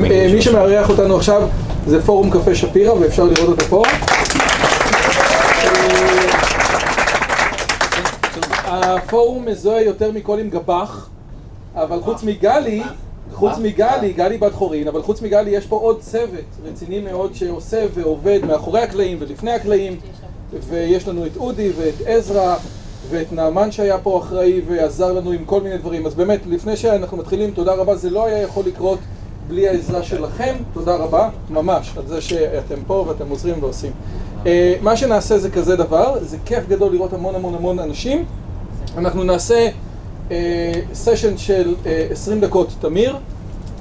מי שמארח אותנו עכשיו זה פורום קפה שפירא ואפשר לראות אותו פה. אה, הפורום מזוהה יותר מכל עם גב"ח, אבל חוץ מגלי, חוץ מגלי, גלי בת חורין, אבל חוץ מגלי יש פה עוד צוות רציני מאוד שעושה ועובד מאחורי הקלעים ולפני הקלעים ויש לנו את אודי ואת עזרא ואת נעמן שהיה פה אחראי ועזר לנו עם כל מיני דברים. אז באמת לפני שאנחנו מתחילים תודה רבה זה לא היה יכול לקרות בלי העזרה שלכם, תודה רבה, ממש, על זה שאתם פה ואתם עוזרים ועושים. אה, מה שנעשה זה כזה דבר, זה כיף גדול לראות המון המון המון אנשים. אנחנו נעשה סשן אה, של 20 אה, דקות תמיר,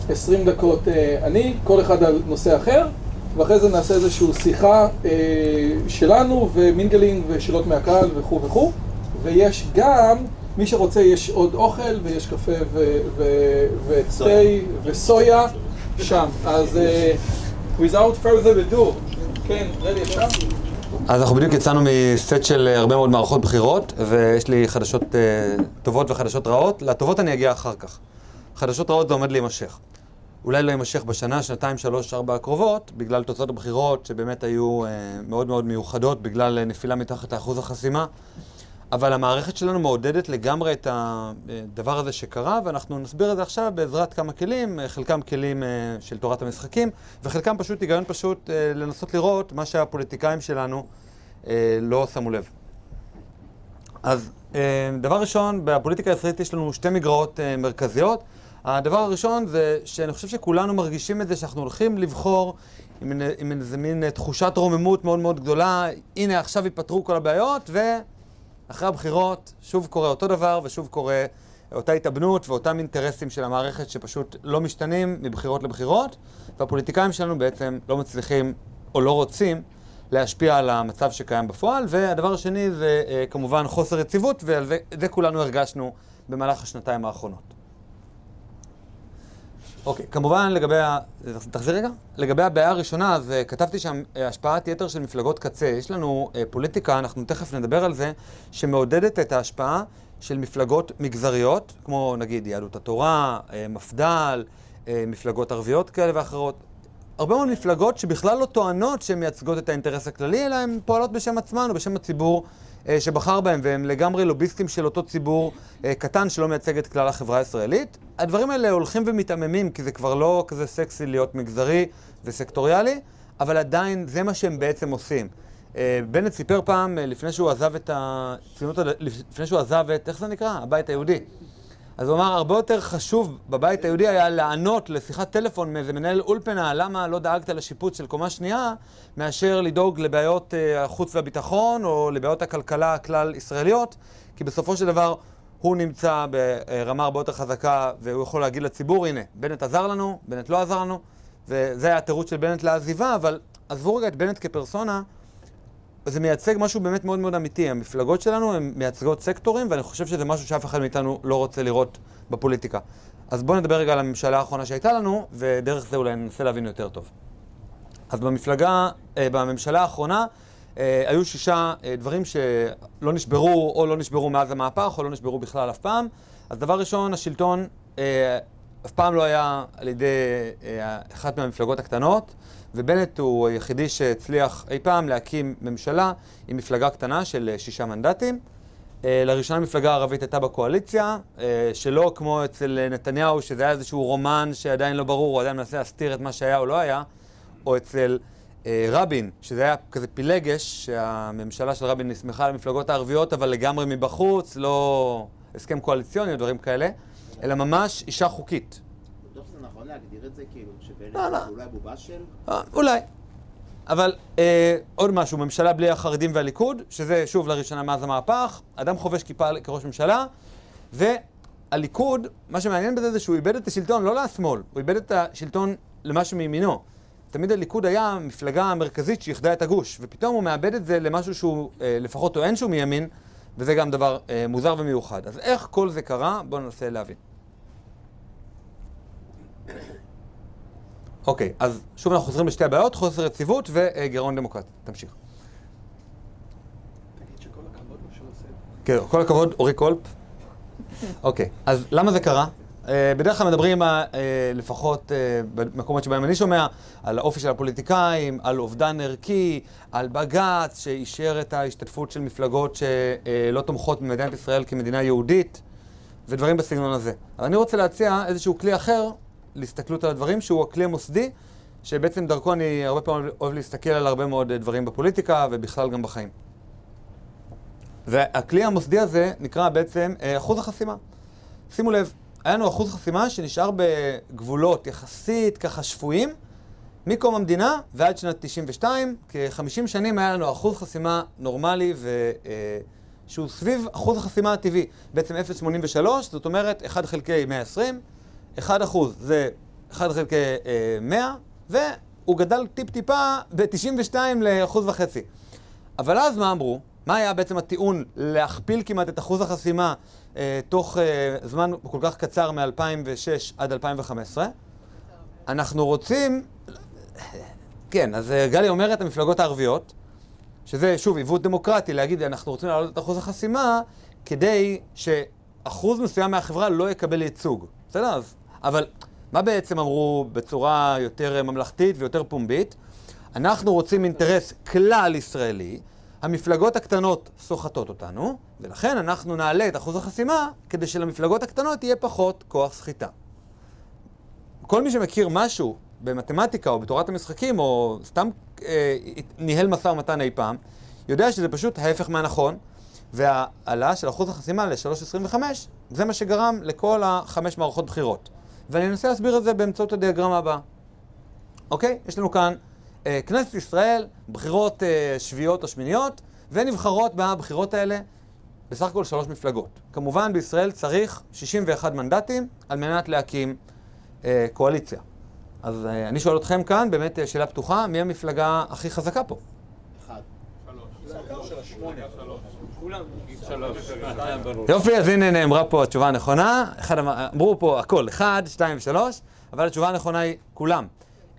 20 דקות אני, כל אחד על נושא אחר, ואחרי זה נעשה איזושהי שיחה שלנו ו mingling ושאלות מהקהל וכו' וכו', ויש גם מי שרוצה, יש עוד אוכל ויש קפה ותה וסויה שם. אז uh, without further ado, כן, רדי, אפשר? אז אנחנו בדיוק יצאנו מסט של הרבה מאוד מערכות בחירות, ויש לי חדשות uh, טובות וחדשות רעות. לטובות אני אגיע אחר כך. חדשות רעות זה עומד להימשך. אולי לא יימשך בשנה, שנתיים, שלוש, ארבע הקרובות, בגלל תוצאות הבחירות שבאמת היו uh, מאוד מאוד מיוחדות, בגלל נפילה מתחת לאחוז החסימה. אבל המערכת שלנו מעודדת לגמרי את הדבר הזה שקרה, ואנחנו נסביר את זה עכשיו בעזרת כמה כלים, חלקם כלים אה, של תורת המשחקים, וחלקם פשוט היגיון פשוט אה, לנסות לראות מה שהפוליטיקאים שלנו אה, לא שמו לב. אז דבר ראשון, בפוליטיקה הישראלית יש לנו שתי מגרעות מרכזיות. הדבר הראשון זה שאני חושב שכולנו מרגישים את זה שאנחנו הולכים לבחור עם, איזה מין תחושת רוממות מאוד מאוד גדולה, הנה עכשיו ייפתרו כל הבעיות, ו... אחרי הבחירות שוב קורה אותו דבר ושוב קורה אותה התאבנות ואותם אינטרסים של המערכת שפשוט לא משתנים מבחירות לבחירות, והפוליטיקאים שלנו בעצם לא מצליחים או לא רוצים להשפיע על המצב שקיים בפועל. והדבר השני זה אה, כמובן חוסר יציבות, ועל זה, כולנו הרגשנו במהלך השנתיים האחרונות. אוקיי, כמובן לגבי ה... תחזיר רגע. לגבי הבעיה הראשונה, אז uh, כתבתי שם uh, השפעת יתר של מפלגות קצה. יש לנו uh, פוליטיקה, אנחנו תכף נדבר על זה, שמעודדת את ההשפעה של מפלגות מגזריות, כמו נגיד יהדות התורה, מפד"ל, מפלגות ערביות כאלה ואחרות. הרבה מאוד מפלגות שבכלל לא טוענות שהן מייצגות את האינטרס הכללי, אלא הן פועלות בשם עצמן ובשם הציבור אה, שבחר בהם, והם לגמרי לוביסטים של אותו ציבור אה, קטן שלא מייצג את כלל החברה הישראלית. הדברים האלה הולכים ומתעממים, כי זה כבר לא כזה סקסי להיות מגזרי וסקטוריאלי, אבל עדיין זה מה שהם בעצם עושים. אה, בנט סיפר פעם, לפני שהוא עזב את הציונות, לפני שהוא עזב את, איך זה נקרא? הבית היהודי. אז הוא אמר, הרבה יותר חשוב בבית היהודי היה לענות לשיחת טלפון מאיזה מנהל אולפנה, למה לא דאגת לשיפוץ של קומה שנייה, מאשר לדאוג לבעיות uh, החוץ והביטחון, או לבעיות הכלכלה הכלל-ישראליות, כי בסופו של דבר הוא נמצא ברמה הרבה יותר חזקה, והוא יכול להגיד לציבור, הנה, בנט עזר לנו, בנט לא עזר לנו, וזה היה התירוץ של בנט לעזיבה, אבל עזבו רגע את בנט כפרסונה, זה מייצג משהו באמת מאוד מאוד אמיתי. המפלגות שלנו הן מייצגות סקטורים, ואני חושב שזה משהו שאף אחד מאיתנו לא רוצה לראות בפוליטיקה. אז בואו נדבר רגע על הממשלה האחרונה שהייתה לנו, ודרך זה אולי ננסה להבין יותר טוב. אז במפלגה, אה, בממשלה האחרונה, אה, היו שישה אה, דברים שלא נשברו, או לא נשברו מאז המהפך, או לא נשברו בכלל אף פעם. אז דבר ראשון, השלטון אף פעם לא היה על ידי אחת מהמפלגות הקטנות. ובנט הוא היחידי שהצליח אי פעם להקים ממשלה עם מפלגה קטנה של אה, שישה מנדטים. אה, לראשונה מפלגה ערבית הייתה בקואליציה, אה, שלא כמו אצל נתניהו, שזה היה איזשהו רומן שעדיין לא ברור, הוא עדיין מנסה להסתיר את מה שהיה או לא היה, או אצל רבין, שזה היה כזה פילגש, שהממשלה של רבין נסמכה על המפלגות הערביות, אבל לגמרי מבחוץ, לא הסכם קואליציוני או דברים כאלה, אלא ממש אישה חוקית. נכון להגדיר את זה כאילו לא, לא. אולי בובה של? אה, אולי. אבל אה, עוד משהו, ממשלה בלי החרדים והליכוד, שזה שוב לראשונה מאז המהפך, אדם חובש כיפה כראש ממשלה, הליכוד, מה שמעניין בזה זה שהוא איבד את השלטון לא לשמאל, הוא איבד את השלטון למשהו מימינו. תמיד הליכוד היה המפלגה המרכזית שאיחדה את הגוש, ופתאום הוא מאבד את זה למשהו שהוא אה, לפחות טוען שהוא מימין, וזה גם דבר אה, מוזר ומיוחד. אז איך כל זה קרה? בואו ננסה להבין. אוקיי, אז שוב אנחנו חוזרים לשתי הבעיות, חוסר יציבות וגירעון דמוקרטי. תמשיך. כן, כל הכבוד, אורי קולפ. אוקיי, אז למה זה קרה? אה, בדרך כלל מדברים, אה, לפחות אה, במקומות שבהם אני שומע, על האופי של הפוליטיקאים, על אובדן ערכי, על בג"ץ שאישר את ההשתתפות של מפלגות שלא תומכות במדינת ישראל כמדינה יהודית, ודברים בסגנון הזה. אבל אני רוצה להציע איזשהו כלי אחר להסתכלות על הדברים, שהוא הכלי המוסדי, שבעצם דרכו אני הרבה פעמים אוהב להסתכל על הרבה מאוד דברים בפוליטיקה ובכלל גם בחיים. והכלי המוסדי הזה נקרא בעצם אה, אחוז החסימה. שימו לב, היה לנו אחוז חסימה שנשאר בגבולות יחסית ככה שפויים מקום המדינה ועד שנת 92, כ-50 שנים היה לנו אחוז חסימה נורמלי ו... אה, שהוא סביב אחוז החסימה הטבעי, בעצם 0.83, זאת אומרת 1 חלקי 120, 1 אחוז זה 1 חלקי אה, 100, והוא גדל טיפ-טיפה ב-92 לאחוז וחצי. אבל אז מה אמרו? מה היה בעצם הטיעון להכפיל כמעט את אחוז החסימה אה, תוך אה, זמן כל כך קצר מ-2006 עד 2015? אנחנו רוצים... כן, אז אה, גלי אומרת המפלגות הערביות, שזה שוב עיוות דמוקרטי, להגיד אנחנו רוצים להעלות את אחוז החסימה כדי שאחוז מסוים מהחברה לא יקבל ייצוג. בסדר? אז, אבל מה בעצם אמרו בצורה יותר ממלכתית ויותר פומבית? אנחנו רוצים אינטרס כלל ישראלי, המפלגות הקטנות סוחטות אותנו, ולכן אנחנו נעלה את אחוז החסימה כדי שלמפלגות הקטנות יהיה פחות כוח סחיטה. כל מי שמכיר משהו במתמטיקה או בתורת המשחקים, או סתם אה, ניהל משא ומתן אי פעם, יודע שזה פשוט ההפך מהנכון, והעלאה של אחוז החסימה ל-3.25 זה מה שגרם לכל החמש מערכות בחירות. ואני אנסה להסביר את זה באמצעות הדיאגרמה הבאה. אוקיי? יש לנו כאן אה, כנסת ישראל, בחירות אה, שביעיות או שמיניות, ונבחרות בבחירות האלה בסך הכל שלוש מפלגות. כמובן בישראל צריך 61 מנדטים על מנת להקים אה, קואליציה. אז אה, אני שואל אתכם כאן, באמת אה, שאלה פתוחה, מי המפלגה הכי חזקה פה? אחד. יופי, אז הנה נאמרה פה התשובה הנכונה. אחד אמר- אמרו פה הכל, אחד, שתיים ושלוש, אבל התשובה הנכונה היא כולם.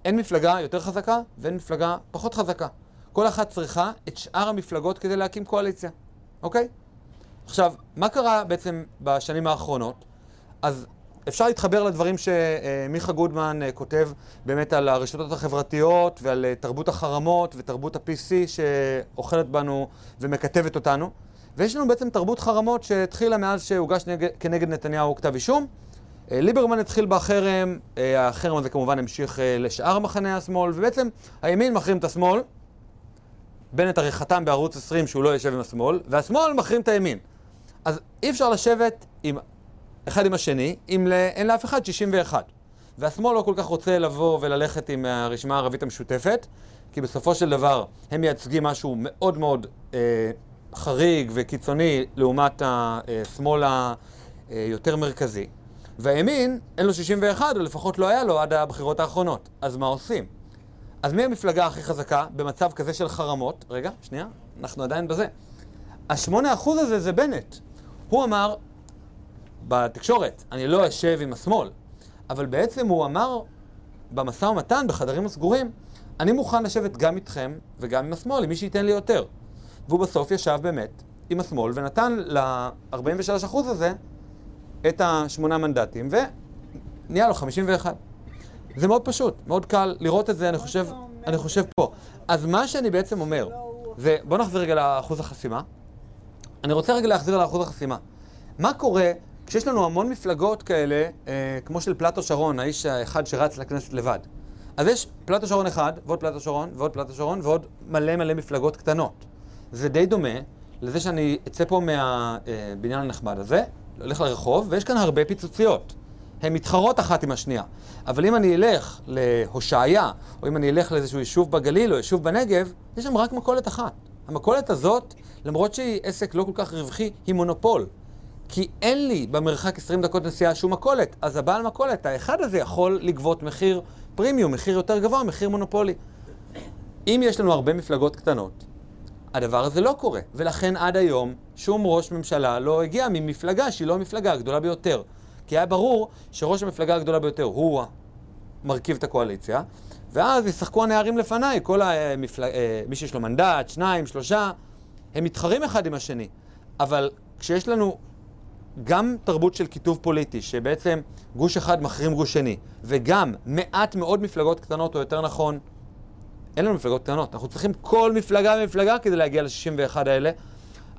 אין מפלגה יותר חזקה ואין מפלגה פחות חזקה. כל אחת צריכה את שאר המפלגות כדי להקים קואליציה, אוקיי? עכשיו, מה קרה בעצם בשנים האחרונות? אז אפשר להתחבר לדברים שמיכה גודמן אה, כותב באמת על הרשתות החברתיות ועל אה, תרבות החרמות ותרבות ה-PC שאוכלת בנו ומקטבת אותנו. ויש לנו בעצם תרבות חרמות שהתחילה מאז שהוגש נגד, כנגד נתניהו כתב אישום. אה, ליברמן התחיל בחרם, אה, החרם הזה כמובן המשיך אה, לשאר מחנה השמאל, ובעצם הימין מחרים את השמאל, בנט הרי חתם בערוץ 20 שהוא לא יושב עם השמאל, והשמאל מחרים את הימין. אז אי אפשר לשבת עם, אחד עם השני, אם ל- אין לאף אחד 61. והשמאל לא כל כך רוצה לבוא וללכת עם הרשימה הערבית המשותפת, כי בסופו של דבר הם מייצגים משהו מאוד מאוד אה, חריג וקיצוני לעומת השמאל היותר מרכזי. והימין, אין לו 61, או לפחות לא היה לו עד הבחירות האחרונות. אז מה עושים? אז מי המפלגה הכי חזקה במצב כזה של חרמות? רגע, שנייה, אנחנו עדיין בזה. השמונה אחוז הזה זה בנט. הוא אמר בתקשורת, אני לא אשב עם השמאל, אבל בעצם הוא אמר במשא ומתן, בחדרים הסגורים, אני מוכן לשבת גם איתכם וגם עם השמאל, עם מי שייתן לי יותר. והוא בסוף ישב באמת עם השמאל ונתן ל-43% הזה את השמונה מנדטים, ונהיה לו 51. זה מאוד פשוט, מאוד קל לראות את זה, אני חושב, אני חושב פה. אז מה שאני בעצם אומר, זה, בואו נחזיר רגע לאחוז החסימה. אני רוצה רגע להחזיר לאחוז החסימה. מה קורה כשיש לנו המון מפלגות כאלה, אה, כמו של פלטו שרון, האיש האחד שרץ לכנסת לבד. אז יש פלטו שרון אחד, ועוד פלטו שרון, ועוד פלטו שרון, ועוד מלא מלא מפלגות קטנות. זה די דומה לזה שאני אצא פה מהבניין הנחמד הזה, הולך לרחוב, ויש כאן הרבה פיצוציות. הן מתחרות אחת עם השנייה. אבל אם אני אלך להושעיה, או אם אני אלך לאיזשהו יישוב בגליל או יישוב בנגב, יש שם רק מכולת אחת. המכולת הזאת, למרות שהיא עסק לא כל כך רווחי, היא מונופול. כי אין לי במרחק 20 דקות נסיעה שום מכולת, אז הבעל מכולת, האחד הזה יכול לגבות מחיר פרימיום, מחיר יותר גבוה, מחיר מונופולי. אם יש לנו הרבה מפלגות קטנות, הדבר הזה לא קורה, ולכן עד היום שום ראש ממשלה לא הגיע ממפלגה שהיא לא המפלגה הגדולה ביותר. כי היה ברור שראש המפלגה הגדולה ביותר הוא מרכיב את הקואליציה, ואז ישחקו הנערים לפניי, כל המפלג... אה, מי שיש לו מנדט, שניים, שלושה, הם מתחרים אחד עם השני. אבל כשיש לנו גם תרבות של קיטוב פוליטי, שבעצם גוש אחד מחרים גוש שני, וגם מעט מאוד מפלגות קטנות, או יותר נכון, אין לנו מפלגות קטנות. אנחנו צריכים כל מפלגה ומפלגה כדי להגיע ל-61 האלה.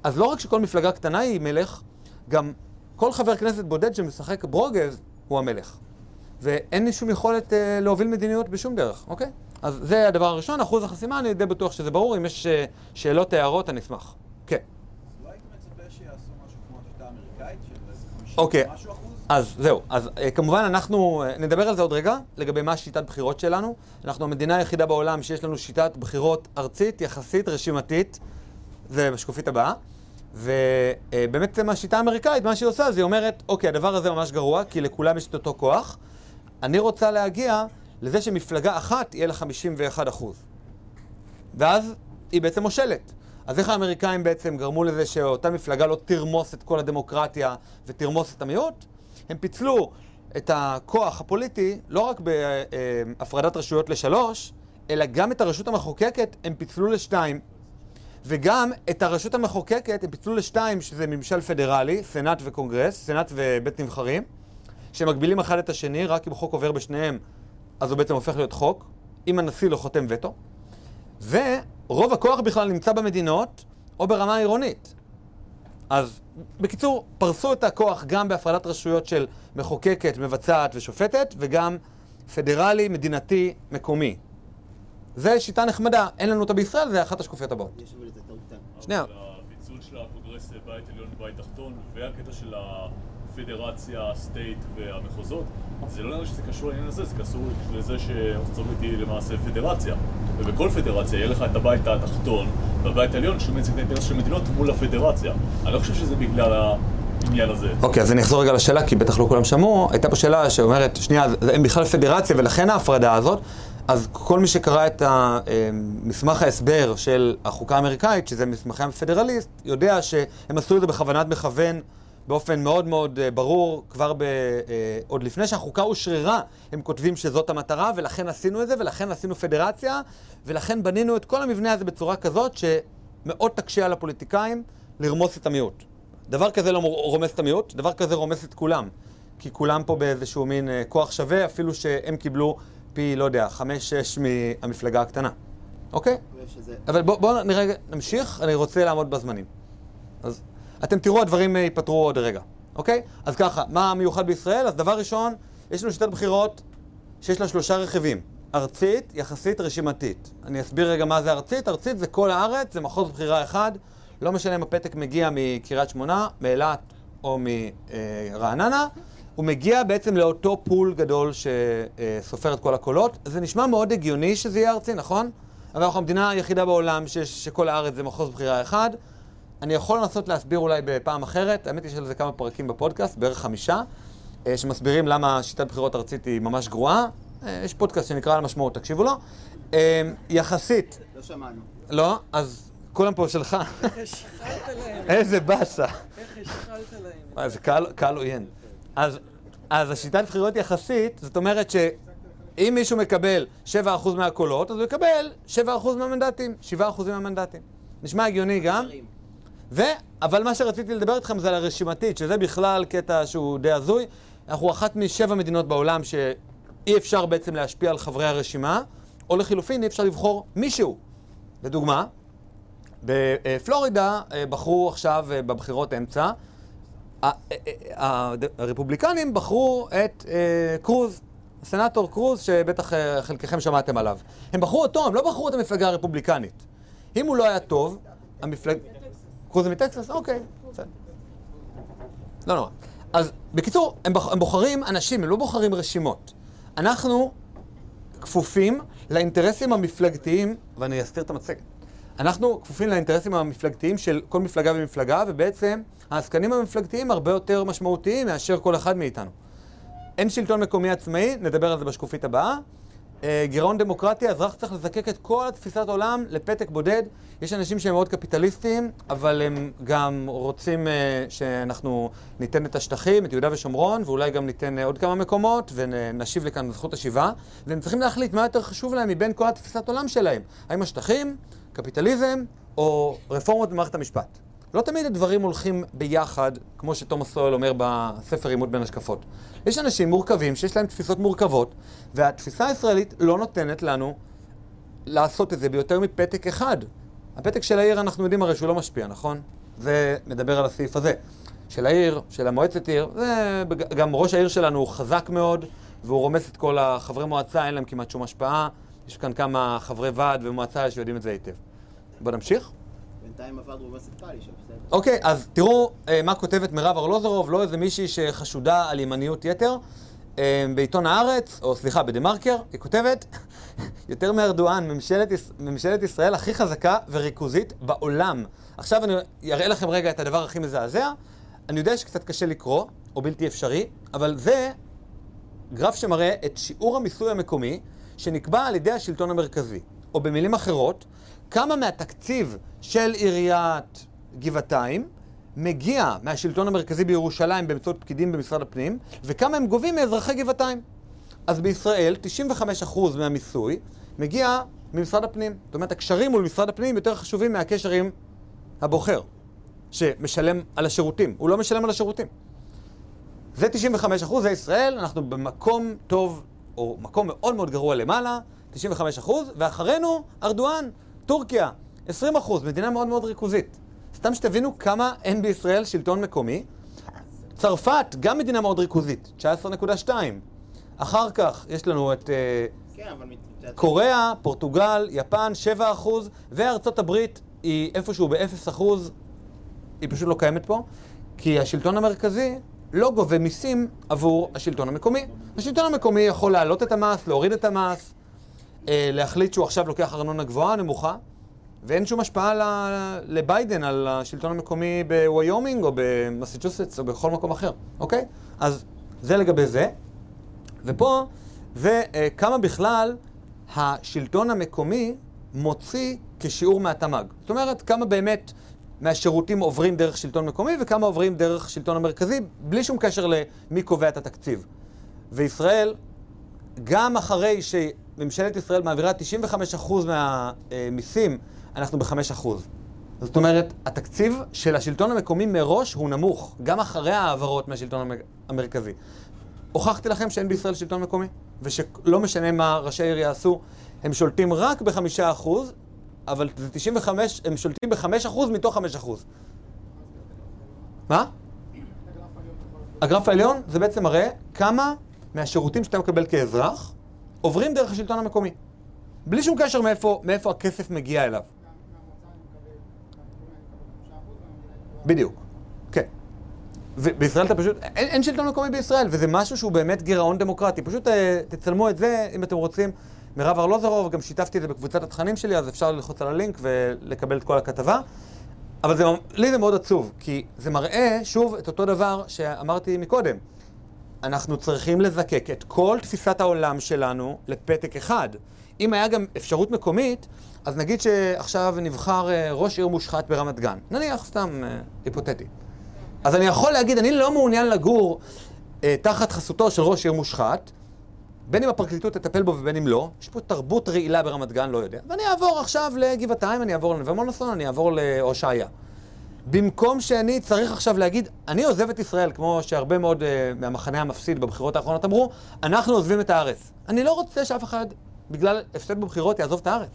אז לא רק שכל מפלגה קטנה היא מלך, גם כל חבר כנסת בודד שמשחק ברוגז הוא המלך. ואין לי שום יכולת אה, להוביל מדיניות בשום דרך, אוקיי? אז זה הדבר הראשון, אחוז החסימה, אני די בטוח שזה ברור. אם יש אה, שאלות, הערות, אני אשמח. כן. לא היית מצפה שיעשו משהו כמו השיטה האמריקאית, של איזה 50 אוקיי. ומשהו אחוז? אז זהו, אז אה, כמובן אנחנו אה, נדבר על זה עוד רגע, לגבי מה שיטת בחירות שלנו. אנחנו המדינה היחידה בעולם שיש לנו שיטת בחירות ארצית, יחסית, רשימתית. זה בשקופית הבאה. ובאמת זה מהשיטה האמריקאית, מה שהיא עושה, זה היא אומרת, אוקיי, הדבר הזה ממש גרוע, כי לכולם יש את אותו כוח. אני רוצה להגיע לזה שמפלגה אחת יהיה לה 51 אחוז. ואז היא בעצם מושלת. אז איך האמריקאים בעצם גרמו לזה שאותה מפלגה לא תרמוס את כל הדמוקרטיה ותרמוס את המיעוט? הם פיצלו את הכוח הפוליטי לא רק בהפרדת רשויות לשלוש, אלא גם את הרשות המחוקקת הם פיצלו לשתיים. וגם את הרשות המחוקקת הם פיצלו לשתיים, שזה ממשל פדרלי, סנאט וקונגרס, סנאט ובית נבחרים, שמגבילים אחד את השני, רק אם חוק עובר בשניהם, אז הוא בעצם הופך להיות חוק, אם הנשיא לא חותם וטו. ורוב הכוח בכלל נמצא במדינות או ברמה עירונית. אז בקיצור, פרסו את הכוח גם בהפרדת רשויות של מחוקקת, מבצעת ושופטת, וגם פדרלי, מדינתי, מקומי. זה שיטה נחמדה, אין לנו אותה בישראל, זה אחת השקופיות הבאות. יש אבל איזה טעות. שנייה. הפיצול של הקונגרס בית עליון ובית תחתון, והקטע של הפדרציה, ה state והמחוזות, זה לא נראה שזה קשור לעניין הזה, זה קשור לזה שארצות הברית היא למעשה פדרציה. ובכל פדרציה יהיה לך את הבית התחתון והבית העליון שהוא מייצג את האינטרס של מדינות מול הפדרציה. אני לא חושב שזה בגלל העניין הזה. אוקיי, אז אני אחזור רגע לשאלה, כי בטח לא כולם שמעו. הייתה פה שאלה שאומרת, שנייה, הם בכלל פדרציה ולכן ההפרדה הזאת. אז כל מי שקרא את מסמך ההסבר של החוקה האמריקאית, שזה מסמכי הפדרליסט, יודע שהם עשו את זה בכוונת מכוון באופן מאוד מאוד אה, ברור, כבר ב... אה, עוד לפני שהחוקה אושררה, הם כותבים שזאת המטרה, ולכן עשינו את זה, ולכן עשינו פדרציה, ולכן בנינו את כל המבנה הזה בצורה כזאת שמאוד תקשה על הפוליטיקאים לרמוס את המיעוט. דבר כזה לא רומס את המיעוט, דבר כזה רומס את כולם. כי כולם פה באיזשהו מין אה, כוח שווה, אפילו שהם קיבלו פי, לא יודע, חמש-שש מהמפלגה הקטנה. אוקיי? ושזה... אבל בואו בוא נראה, נמשיך, אני רוצה לעמוד בזמנים. אז אתם תראו, הדברים אה, ייפתרו עוד רגע, אוקיי? אז ככה, מה המיוחד בישראל? אז דבר ראשון, יש לנו שיטת בחירות שיש לה שלושה רכיבים. ארצית, יחסית, רשימתית. אני אסביר רגע מה זה ארצית. ארצית זה כל הארץ, זה מחוז בחירה אחד. לא משנה אם הפתק מגיע מקריית שמונה, מאילת או מרעננה. הוא מגיע בעצם לאותו פול גדול שסופר את כל הקולות. זה נשמע מאוד הגיוני שזה יהיה ארצי, נכון? אבל אנחנו המדינה היחידה בעולם ש- שכל הארץ זה מחוז בחירה אחד. אני יכול לנסות להסביר אולי בפעם אחרת, האמת יש על זה כמה פרקים בפודקאסט, בערך חמישה, אה, שמסבירים למה שיטת בחירות ארצית היא ממש גרועה. אה, יש פודקאסט שנקרא על המשמעות, תקשיבו לו. אה, יחסית, לא שמענו. לא? אז כולם פה שלך. השחלת להם, איזה באסה. איך השחלת להם. וואי, זה קהל, עוין. אז, אז השיטת בחירות יחסית, זאת אומרת שאם מישהו מקבל 7% מהקולות, אז הוא יקבל 7% מהמנדטים, 7% מהמנדטים. נשמע הגיוני גם. ו... אבל מה שרציתי לדבר איתכם זה על הרשימתית, שזה בכלל קטע שהוא די הזוי. אנחנו אחת משבע מדינות בעולם שאי אפשר בעצם להשפיע על חברי הרשימה, או לחילופין, אי אפשר לבחור מישהו. לדוגמה, בפלורידה אה, בחרו עכשיו אה, בבחירות אמצע, אה, הרפובליקנים בחרו את קרוז, הסנאטור קרוז, שבטח חלקכם שמעתם עליו. הם בחרו אותו, הם לא בחרו את המפלגה הרפובליקנית. אם הוא לא היה טוב, המפלג... קרוז זה מטקסס? אוקיי, בסדר. לא נורא. אז בקיצור, הם, בוח, הם בוחרים אנשים, הם לא בוחרים רשימות. אנחנו כפופים לאינטרסים המפלגתיים, ואני אסתיר את המצגת. אנחנו כפופים לאינטרסים המפלגתיים של כל מפלגה ומפלגה, ובעצם העסקנים המפלגתיים הרבה יותר משמעותיים מאשר כל אחד מאיתנו. אין שלטון מקומי עצמאי, נדבר על זה בשקופית הבאה. אה, גירעון דמוקרטי, האזרח צריך לזקק את כל התפיסת עולם לפתק בודד. יש אנשים שהם מאוד קפיטליסטים, אבל הם גם רוצים אה, שאנחנו ניתן את השטחים, את יהודה ושומרון, ואולי גם ניתן אה, עוד כמה מקומות, ונשיב לכאן זכות השיבה. והם צריכים להחליט מה יותר חשוב להם מבין כל התפיסת עולם שלהם. האם השטחים, קפיטליזם, או רפורמות במערכת המשפט. לא תמיד הדברים הולכים ביחד, כמו שתומאס סואל אומר בספר עימות בין השקפות. יש אנשים מורכבים שיש להם תפיסות מורכבות, והתפיסה הישראלית לא נותנת לנו לעשות את זה ביותר מפתק אחד. הפתק של העיר, אנחנו יודעים הרי שהוא לא משפיע, נכון? זה מדבר על הסעיף הזה. של העיר, של המועצת עיר, זה גם ראש העיר שלנו הוא חזק מאוד, והוא רומס את כל החברי מועצה, אין להם כמעט שום השפעה. יש כאן כמה חברי ועד ומועצה שיודעים את זה היטב. בואו נמשיך. בינתיים עבד פאלי שם, בסדר. אוקיי, אז תראו אה, מה כותבת מירב ארלוזורוב, לא איזה מישהי שחשודה על ימניות יתר. אה, בעיתון הארץ, או סליחה, בדה מרקר, היא כותבת, יותר מארדואן, ממשלת, ממשלת ישראל הכי חזקה וריכוזית בעולם. עכשיו אני אראה לכם רגע את הדבר הכי מזעזע. אני יודע שקצת קשה לקרוא, או בלתי אפשרי, אבל זה גרף שמראה את שיעור המיסוי המקומי שנקבע על ידי השלטון המרכזי. או במילים אחרות, כמה מהתקציב של עיריית גבעתיים מגיע מהשלטון המרכזי בירושלים באמצעות פקידים במשרד הפנים, וכמה הם גובים מאזרחי גבעתיים. אז בישראל 95% מהמיסוי מגיע ממשרד הפנים. זאת אומרת, הקשרים מול משרד הפנים יותר חשובים מהקשר עם הבוחר, שמשלם על השירותים. הוא לא משלם על השירותים. זה 95 אחוז, זה ישראל, אנחנו במקום טוב, או מקום מאוד מאוד גרוע למעלה, 95 אחוז, ואחרינו ארדואן, טורקיה, 20 אחוז, מדינה מאוד מאוד ריכוזית. סתם שתבינו כמה אין בישראל שלטון מקומי. צרפת, גם מדינה מאוד ריכוזית, 19.2. אחר כך יש לנו את כן. מת- קוריאה, פורטוגל, יפן, 7 אחוז, וארצות הברית היא איפשהו ב-0 אחוז, היא פשוט לא קיימת פה, כי השלטון המרכזי לא גובה מיסים עבור השלטון המקומי. השלטון המקומי יכול להעלות את המס, להוריד את המס, להחליט שהוא עכשיו לוקח ארנונה גבוהה, נמוכה, ואין שום השפעה ל- לביידן על השלטון המקומי בוויומינג או במסצ'וסטס או בכל מקום אחר, אוקיי? אז זה לגבי זה. ופה זה אה, בכלל השלטון המקומי מוציא כשיעור מהתמ"ג. זאת אומרת, כמה באמת מהשירותים עוברים דרך שלטון מקומי וכמה עוברים דרך שלטון המרכזי, בלי שום קשר למי קובע את התקציב. וישראל, גם אחרי שממשלת ישראל מעבירה 95% מהמיסים, אנחנו ב-5%. זאת אומרת, התקציב של השלטון המקומי מראש הוא נמוך, גם אחרי ההעברות מהשלטון המ- המרכזי. הוכחתי לכם שאין בישראל שלטון מקומי, ושלא משנה מה ראשי העיר יעשו, הם שולטים רק בחמישה אחוז, אבל זה 95, הם שולטים בחמש אחוז מתוך חמש אחוז. מה? הגרף העליון זה בעצם מראה כמה מהשירותים שאתה מקבל כאזרח עוברים דרך השלטון המקומי. בלי שום קשר מאיפה, מאיפה הכסף מגיע אליו. בדיוק, כן. ובישראל אתה פשוט, אין, אין שלטון מקומי בישראל, וזה משהו שהוא באמת גירעון דמוקרטי. פשוט אה, תצלמו את זה, אם אתם רוצים. מירב ארלוזרוב, גם שיתפתי את זה בקבוצת התכנים שלי, אז אפשר ללחוץ על הלינק ולקבל את כל הכתבה. אבל זה, לי זה מאוד עצוב, כי זה מראה, שוב, את אותו דבר שאמרתי מקודם. אנחנו צריכים לזקק את כל תפיסת העולם שלנו לפתק אחד. אם היה גם אפשרות מקומית, אז נגיד שעכשיו נבחר אה, ראש עיר מושחת ברמת גן. נניח, סתם אה, היפותטי. אז אני יכול להגיד, אני לא מעוניין לגור אה, תחת חסותו של ראש עיר מושחת, בין אם הפרקליטות תטפל בו ובין אם לא. יש פה תרבות רעילה ברמת גן, לא יודע. ואני אעבור עכשיו לגבעתיים, אני אעבור לנווה מונוסון, אני אעבור להושעיה. במקום שאני צריך עכשיו להגיד, אני עוזב את ישראל, כמו שהרבה מאוד uh, מהמחנה המפסיד בבחירות האחרונות אמרו, אנחנו עוזבים את הארץ. אני לא רוצה שאף אחד, בגלל הפסד בבחירות, יעזוב את הארץ.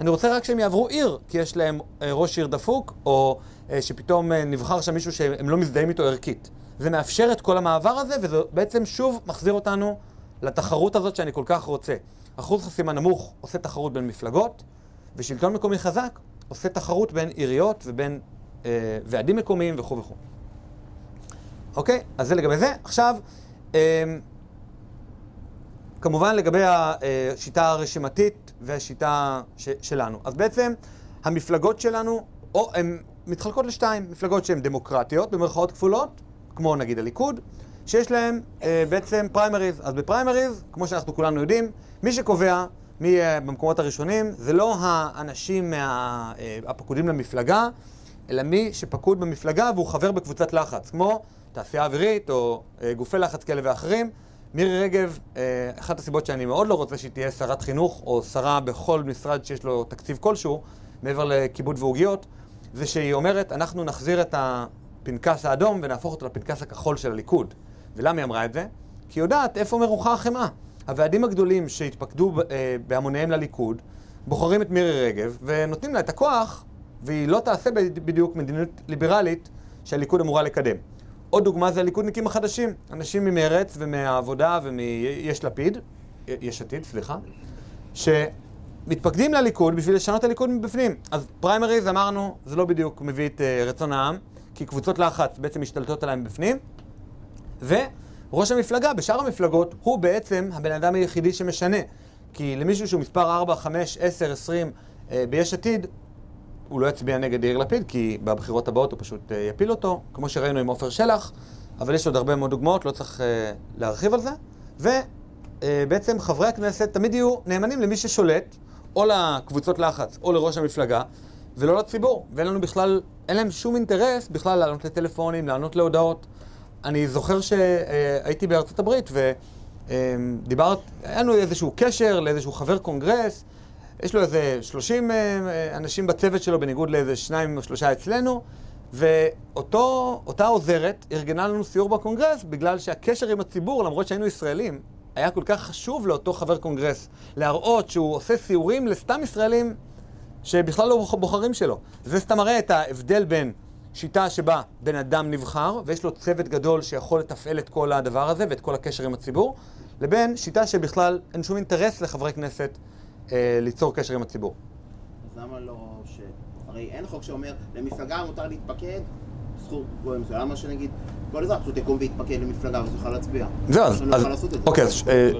אני רוצה רק שהם יעברו עיר, כי יש להם uh, ראש עיר דפוק, או uh, שפתאום uh, נבחר שם מישהו שהם לא מזדהים איתו ערכית. זה מאפשר את כל המעבר הזה, וזה בעצם שוב מחזיר אותנו לתחרות הזאת שאני כל כך רוצה. אחוז חסימה נמוך עושה תחרות בין מפלגות, ושלטון מקומי חזק עושה תחרות בין עיריות ובין אה, ועדים מקומיים וכו' וכו'. אוקיי? אז זה לגבי זה. עכשיו, אה, כמובן לגבי השיטה הרשימתית והשיטה ש- שלנו. אז בעצם, המפלגות שלנו, או הן מתחלקות לשתיים, מפלגות שהן דמוקרטיות, במרכאות כפולות, כמו נגיד הליכוד, שיש להן אה, בעצם פריימריז. אז בפריימריז, כמו שאנחנו כולנו יודעים, מי שקובע מי יהיה במקומות הראשונים, זה לא האנשים מה, אה, הפקודים למפלגה, אלא מי שפקוד במפלגה והוא חבר בקבוצת לחץ, כמו תעשייה אווירית או אה, גופי לחץ כאלה ואחרים. מירי רגב, אה, אחת הסיבות שאני מאוד לא רוצה שהיא תהיה שרת חינוך או שרה בכל משרד שיש לו תקציב כלשהו, מעבר לכיבוד ועוגיות, זה שהיא אומרת, אנחנו נחזיר את הפנקס האדום ונהפוך אותו לפנקס הכחול של הליכוד. ולמה היא אמרה את זה? כי היא יודעת איפה מרוחה החמאה. הוועדים הגדולים שהתפקדו אה, בהמוניהם לליכוד, בוחרים את מירי רגב ונותנים לה את הכוח, והיא לא תעשה בדיוק מדיניות ליברלית שהליכוד אמורה לקדם. עוד דוגמה זה הליכודניקים החדשים, אנשים ממרץ ומהעבודה ומיש לפיד, יש עתיד, סליחה, שמתפקדים לליכוד בשביל לשנות את הליכוד מבפנים. אז פריימריז, אמרנו, זה לא בדיוק מביא את uh, רצון העם, כי קבוצות לחץ בעצם משתלטות עליהם מבפנים, וראש המפלגה בשאר המפלגות הוא בעצם הבן אדם היחידי שמשנה. כי למישהו שהוא מספר 4, 5, 10, 20 uh, ביש עתיד, הוא לא יצביע נגד יאיר לפיד, כי בבחירות הבאות הוא פשוט uh, יפיל אותו, כמו שראינו עם עופר שלח, אבל יש עוד הרבה מאוד דוגמאות, לא צריך uh, להרחיב על זה. ובעצם uh, חברי הכנסת תמיד יהיו נאמנים למי ששולט, או לקבוצות לחץ, או לראש המפלגה, ולא לציבור. ואין לנו בכלל, אין להם שום אינטרס בכלל לענות לטלפונים, לענות להודעות. אני זוכר שהייתי בארצות הברית ודיברת, היה לנו איזשהו קשר לאיזשהו חבר קונגרס, יש לו איזה 30 אנשים בצוות שלו, בניגוד לאיזה שניים או שלושה אצלנו, ואותה עוזרת ארגנה לנו סיור בקונגרס בגלל שהקשר עם הציבור, למרות שהיינו ישראלים, היה כל כך חשוב לאותו חבר קונגרס להראות שהוא עושה סיורים לסתם ישראלים שבכלל לא בוחרים שלו. זה סתם מראה את ההבדל בין שיטה שבה בן אדם נבחר ויש לו צוות גדול שיכול לתפעל את כל הדבר הזה ואת כל הקשר עם הציבור, לבין שיטה שבכלל אין שום אינטרס לחברי כנסת אה, ליצור קשר עם הציבור. אז למה לא ש... הרי אין חוק שאומר, למפלגה מותר להתפקד, זכות גבוהה מסוים. למה שנגיד, כל אזרח פשוט יקום ויתפקד למפלגה ואז יוכל להצביע? זהו, אז... לא זה. אוקיי, אז... אה,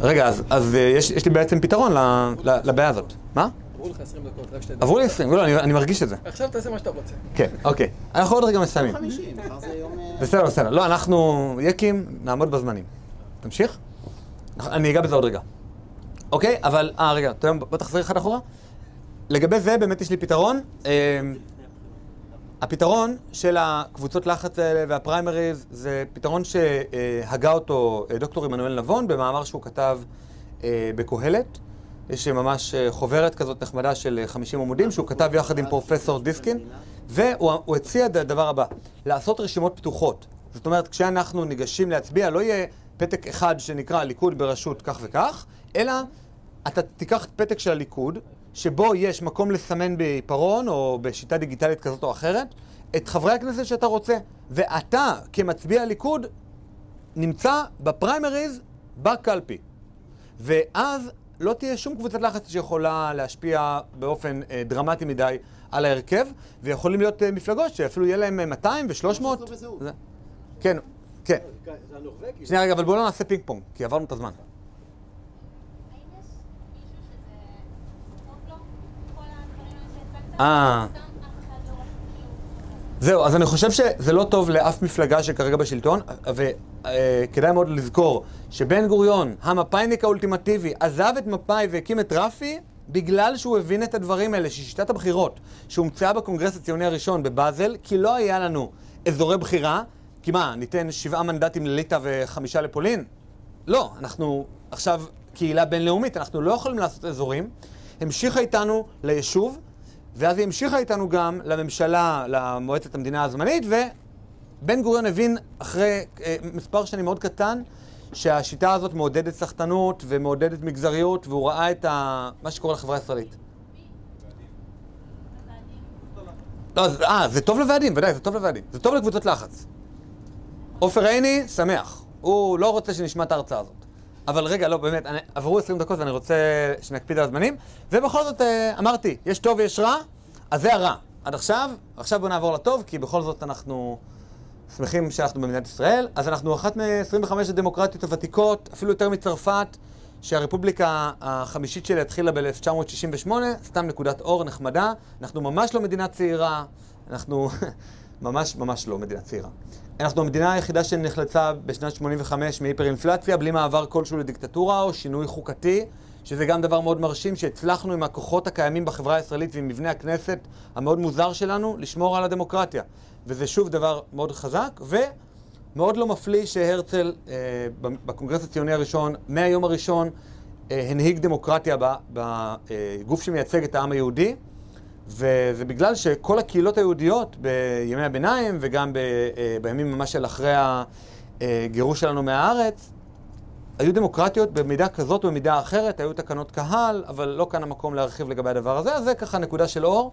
רגע, אז- אז אה, יש יש לי בעצם פתרון ל- ל- לבעיה הזאת. מה? עברו לך 20 דקות, רק שתדע. עברו לי 20, לא, אני- אני מרגיש את זה. עכשיו תעשה מה שאתה רוצה. כן, אוקיי. אנחנו עוד רגע מסיימים. 50, מחר זה יום... אה, בסדר, בסדר. לא, אנחנו יקים, נעמוד בזמנים. תמשיך? אני אגע בזה עוד רגע. אוקיי? אבל, אה, רגע, אתה יודע, בוא תחזיר אחד אחורה. לגבי זה באמת יש לי פתרון. אה, הפתרון של הקבוצות לחץ האלה והפריימריז זה פתרון שהגה אותו אה, דוקטור עמנואל נבון במאמר שהוא כתב אה, בקהלת. יש ממש אה, חוברת כזאת נחמדה של אה, 50 עמודים שהוא כתב יחד עם פרופסור דיסקין והוא הוא הציע את הדבר הבא, לעשות רשימות פתוחות. זאת אומרת, כשאנחנו ניגשים להצביע, לא יהיה פתק אחד שנקרא ליכוד בראשות כך וכך, אלא אתה תיקח פתק של הליכוד, שבו יש מקום לסמן בעיפרון או בשיטה דיגיטלית כזאת או אחרת, את חברי הכנסת שאתה רוצה. ואתה, כמצביע הליכוד, נמצא בפריימריז בקלפי. ואז לא תהיה שום קבוצת לחץ שיכולה להשפיע באופן אה, דרמטי מדי על ההרכב, ויכולים להיות אה, מפלגות שאפילו יהיה להם אה, 200 ו-300. כמו שעשו בזהות. זה- כן, כן. שנייה רגע, אבל בואו לא נעשה פינג פונג, כי עברנו את הזמן. האם יש מישהו שזה טוב לו, כל הדברים האלה שהצגת? אה. זהו, אז אני חושב שזה לא טוב לאף מפלגה שכרגע בשלטון, וכדאי מאוד לזכור שבן גוריון, המפאיניק האולטימטיבי, עזב את מפא"י והקים את רפי בגלל שהוא הבין את הדברים האלה, ששיטת הבחירות שהומצאה בקונגרס הציוני הראשון בבאזל, כי לא היה לנו אזורי בחירה, כי מה, ניתן שבעה מנדטים לליטא וחמישה לפולין? לא, אנחנו עכשיו קהילה בינלאומית, אנחנו לא יכולים לעשות אזורים. המשיכה איתנו ליישוב, ואז היא המשיכה איתנו גם לממשלה, למועצת המדינה הזמנית, ובן גוריון הבין אחרי אה, מספר שנים מאוד קטן, שהשיטה הזאת מעודדת סחטנות ומעודדת מגזריות, והוא ראה את ה... מה שקורה לחברה הישראלית. לא, זה- אה, זה טוב לוועדים, ודאי, זה טוב לוועדים. זה טוב לקבוצות לחץ. עופר עיני, שמח. הוא לא רוצה שנשמע את ההרצאה הזאת. אבל רגע, לא, באמת, אני, עברו 20 דקות ואני רוצה שנקפיד על הזמנים. ובכל זאת, אה, אמרתי, יש טוב ויש רע, אז זה הרע. עד עכשיו, עכשיו בואו נעבור לטוב, כי בכל זאת אנחנו שמחים שאנחנו במדינת ישראל. אז אנחנו אחת מ-25 הדמוקרטיות הוותיקות, אפילו יותר מצרפת, שהרפובליקה החמישית שלי התחילה ב-1968, סתם נקודת אור נחמדה. אנחנו ממש לא מדינה צעירה, אנחנו ממש ממש לא מדינה צעירה. אנחנו המדינה היחידה שנחלצה בשנת 85 מהיפר-אינפלציה, בלי מעבר כלשהו לדיקטטורה או שינוי חוקתי, שזה גם דבר מאוד מרשים, שהצלחנו עם הכוחות הקיימים בחברה הישראלית ועם מבנה הכנסת המאוד מוזר שלנו, לשמור על הדמוקרטיה. וזה שוב דבר מאוד חזק, ומאוד לא מפליא שהרצל אה, בקונגרס הציוני הראשון, מהיום הראשון, אה, הנהיג דמוקרטיה בגוף שמייצג את העם היהודי. וזה בגלל שכל הקהילות היהודיות בימי הביניים וגם ב, אה, בימים ממש של אחרי הגירוש שלנו מהארץ, היו דמוקרטיות במידה כזאת או במידה אחרת, היו תקנות קהל, אבל לא כאן המקום להרחיב לגבי הדבר הזה, אז זה ככה נקודה של אור.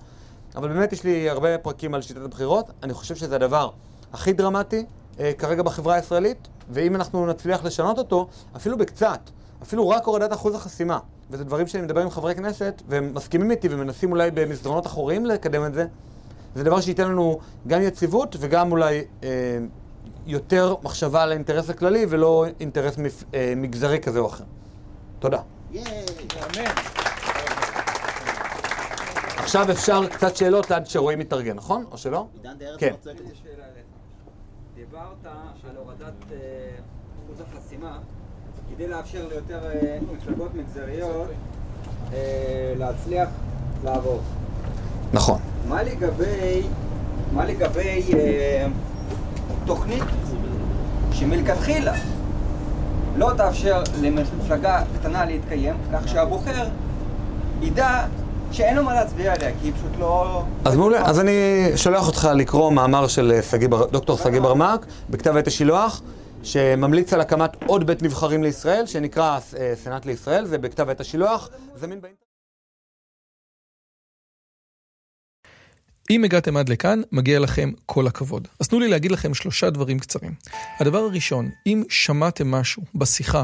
אבל באמת יש לי הרבה פרקים על שיטת הבחירות, אני חושב שזה הדבר הכי דרמטי אה, כרגע בחברה הישראלית, ואם אנחנו נצליח לשנות אותו, אפילו בקצת, אפילו רק הורדת אחוז החסימה, וזה דברים שאני מדבר עם חברי כנסת, והם מסכימים איתי ומנסים אולי במסדרונות אחוריים לקדם את זה, זה דבר שייתן לנו גם יציבות וגם אולי אה, יותר מחשבה על האינטרס הכללי ולא אינטרס מפ, אה, מגזרי כזה או אחר. תודה. ייי! עכשיו אפשר קצת שאלות עד שרועי מתארגן, נכון? או שלא? עידן דה ארץ כן. רוצה. דיברת על הורדת אה, אחוז החסימה כדי לאפשר ליותר אה, מפלגות מגזריות אה, להצליח לעבור. נכון. מה לגבי, מה לגבי אה, תוכנית שמלכתחילה לא תאפשר למפלגה קטנה להתקיים, כך שהבוחר ידע שאין לו מה להצביע עליה, כי היא פשוט לא... אז מעולה, אז אני שולח אותך לקרוא מאמר של דוקטור שגיא ברמק בכתב עת השילוח, שממליץ על הקמת עוד בית נבחרים לישראל, שנקרא אה, סנאט לישראל, זה בכתב עת השילוח, זמין באינטרנט. אם הגעתם עד לכאן, מגיע לכם כל הכבוד. אז תנו לי להגיד לכם שלושה דברים קצרים. הדבר הראשון, אם שמעתם משהו בשיחה